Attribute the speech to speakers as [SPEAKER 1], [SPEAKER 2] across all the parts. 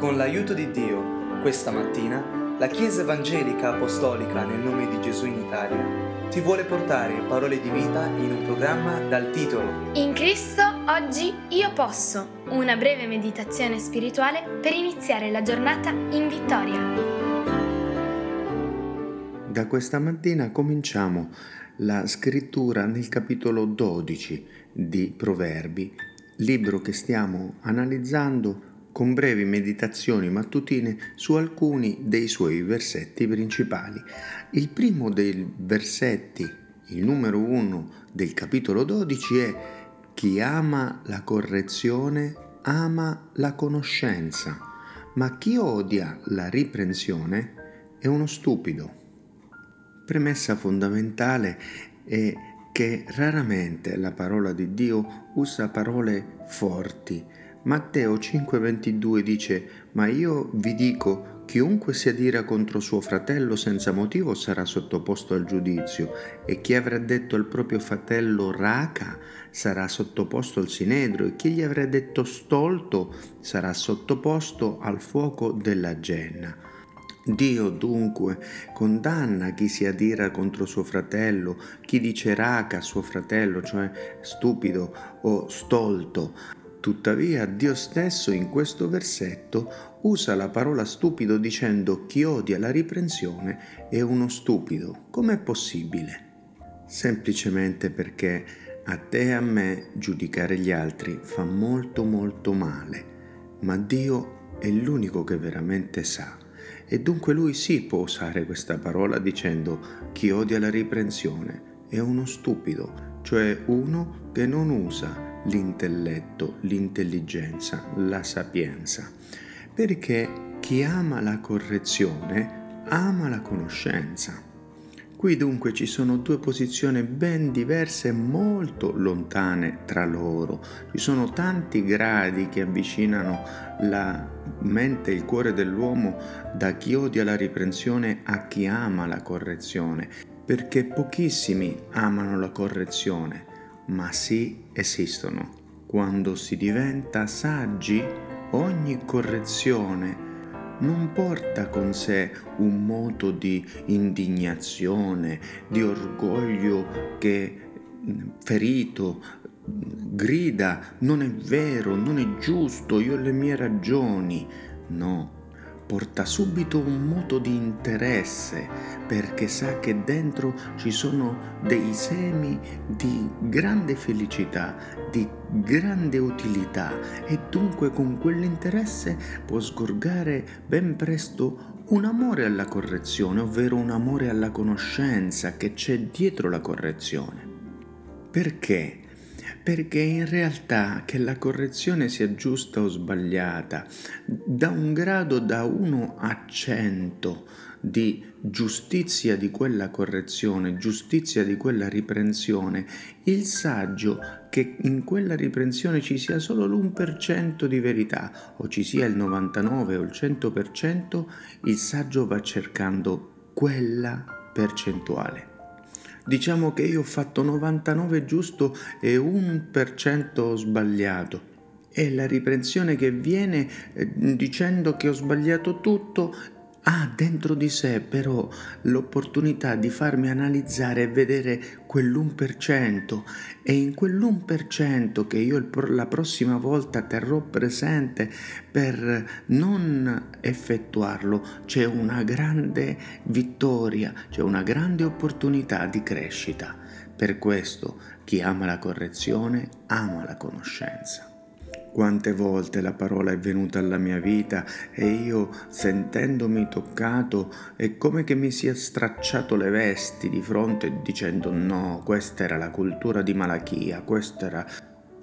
[SPEAKER 1] Con l'aiuto di Dio, questa mattina, la Chiesa Evangelica Apostolica nel nome di Gesù in Italia ti vuole portare parole di vita in un programma dal titolo
[SPEAKER 2] In Cristo oggi io posso, una breve meditazione spirituale per iniziare la giornata in vittoria.
[SPEAKER 3] Da questa mattina cominciamo la scrittura nel capitolo 12 di Proverbi, libro che stiamo analizzando con brevi meditazioni mattutine su alcuni dei suoi versetti principali. Il primo dei versetti, il numero uno del capitolo 12 è chi ama la correzione ama la conoscenza, ma chi odia la riprensione è uno stupido. Premessa fondamentale è che raramente la parola di Dio usa parole forti, Matteo 5:22 dice, ma io vi dico, chiunque si adira contro suo fratello senza motivo sarà sottoposto al giudizio e chi avrà detto al proprio fratello raca sarà sottoposto al sinedro e chi gli avrà detto stolto sarà sottoposto al fuoco della genna. Dio dunque condanna chi si adira contro suo fratello, chi dice raca suo fratello, cioè stupido o stolto, Tuttavia Dio stesso in questo versetto usa la parola stupido dicendo chi odia la riprensione è uno stupido. Com'è possibile? Semplicemente perché a te e a me giudicare gli altri fa molto molto male, ma Dio è l'unico che veramente sa. E dunque lui sì può usare questa parola dicendo chi odia la riprensione è uno stupido, cioè uno che non usa l'intelletto, l'intelligenza, la sapienza, perché chi ama la correzione ama la conoscenza. Qui dunque ci sono due posizioni ben diverse e molto lontane tra loro. Ci sono tanti gradi che avvicinano la mente e il cuore dell'uomo da chi odia la riprensione a chi ama la correzione, perché pochissimi amano la correzione, ma sì esistono. Quando si diventa saggi, ogni correzione non porta con sé un moto di indignazione, di orgoglio che ferito grida non è vero, non è giusto, io ho le mie ragioni. No, porta subito un moto di interesse perché sa che dentro ci sono dei semi di grande felicità, di grande utilità e dunque con quell'interesse può sgorgare ben presto un amore alla correzione, ovvero un amore alla conoscenza che c'è dietro la correzione. Perché? Perché in realtà che la correzione sia giusta o sbagliata, da un grado da 1 a 100 di giustizia di quella correzione, giustizia di quella riprensione, il saggio che in quella riprensione ci sia solo l'1% di verità o ci sia il 99 o il 100%, il saggio va cercando quella percentuale. Diciamo che io ho fatto 99 giusto e 1% sbagliato. E la riprensione che viene eh, dicendo che ho sbagliato tutto ha dentro di sé però l'opportunità di farmi analizzare e vedere quell'1% e in quell'1% che io la prossima volta terrò presente per non effettuarlo c'è una grande vittoria, c'è una grande opportunità di crescita. Per questo chi ama la correzione ama la conoscenza. Quante volte la parola è venuta alla mia vita e io, sentendomi toccato, è come che mi sia stracciato le vesti di fronte dicendo no, questa era la cultura di Malachia, questa era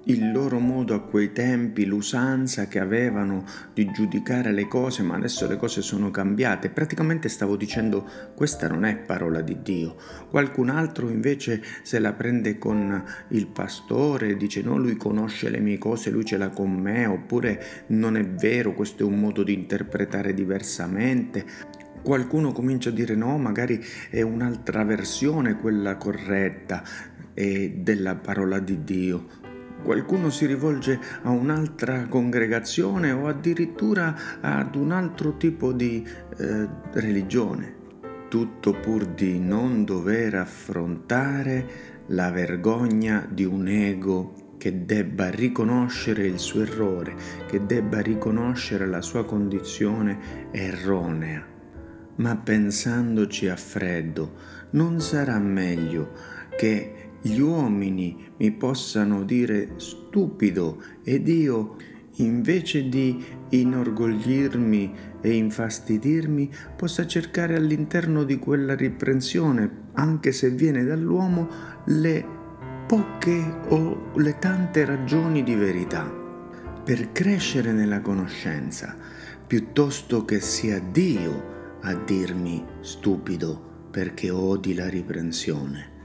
[SPEAKER 3] il loro modo a quei tempi, l'usanza che avevano di giudicare le cose, ma adesso le cose sono cambiate. Praticamente stavo dicendo questa non è parola di Dio. Qualcun altro invece se la prende con il pastore, dice no, lui conosce le mie cose, lui ce l'ha con me, oppure non è vero, questo è un modo di interpretare diversamente. Qualcuno comincia a dire no, magari è un'altra versione quella corretta eh, della parola di Dio qualcuno si rivolge a un'altra congregazione o addirittura ad un altro tipo di eh, religione. Tutto pur di non dover affrontare la vergogna di un ego che debba riconoscere il suo errore, che debba riconoscere la sua condizione erronea. Ma pensandoci a freddo, non sarà meglio che gli uomini mi possano dire stupido ed io, invece di inorgoglirmi e infastidirmi, possa cercare all'interno di quella riprensione, anche se viene dall'uomo, le poche o le tante ragioni di verità per crescere nella conoscenza, piuttosto che sia Dio a dirmi stupido perché odi la riprensione.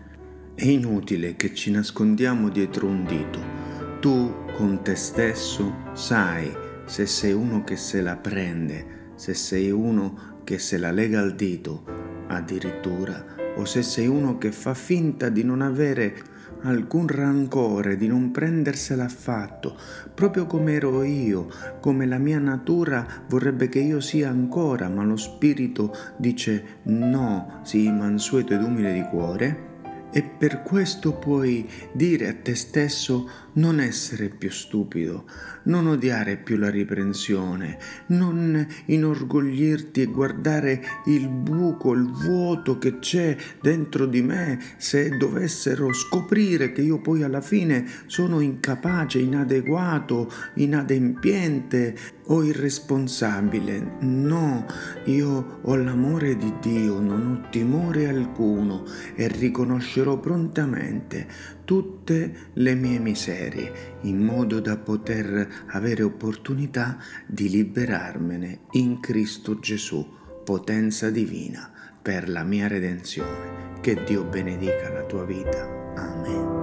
[SPEAKER 3] È inutile che ci nascondiamo dietro un dito. Tu con te stesso sai se sei uno che se la prende, se sei uno che se la lega al dito addirittura, o se sei uno che fa finta di non avere alcun rancore, di non prendersela affatto, proprio come ero io, come la mia natura vorrebbe che io sia ancora, ma lo spirito dice no, sii mansueto ed umile di cuore e per questo puoi dire a te stesso non essere più stupido, non odiare più la riprensione, non inorgoglirti e guardare il buco, il vuoto che c'è dentro di me se dovessero scoprire che io poi alla fine sono incapace, inadeguato, inadempiente o irresponsabile. No, io ho l'amore di Dio, non ho timore alcuno e riconoscerò prontamente tutte le mie miserie in modo da poter avere opportunità di liberarmene in Cristo Gesù, potenza divina per la mia redenzione. Che Dio benedica la tua vita. Amen.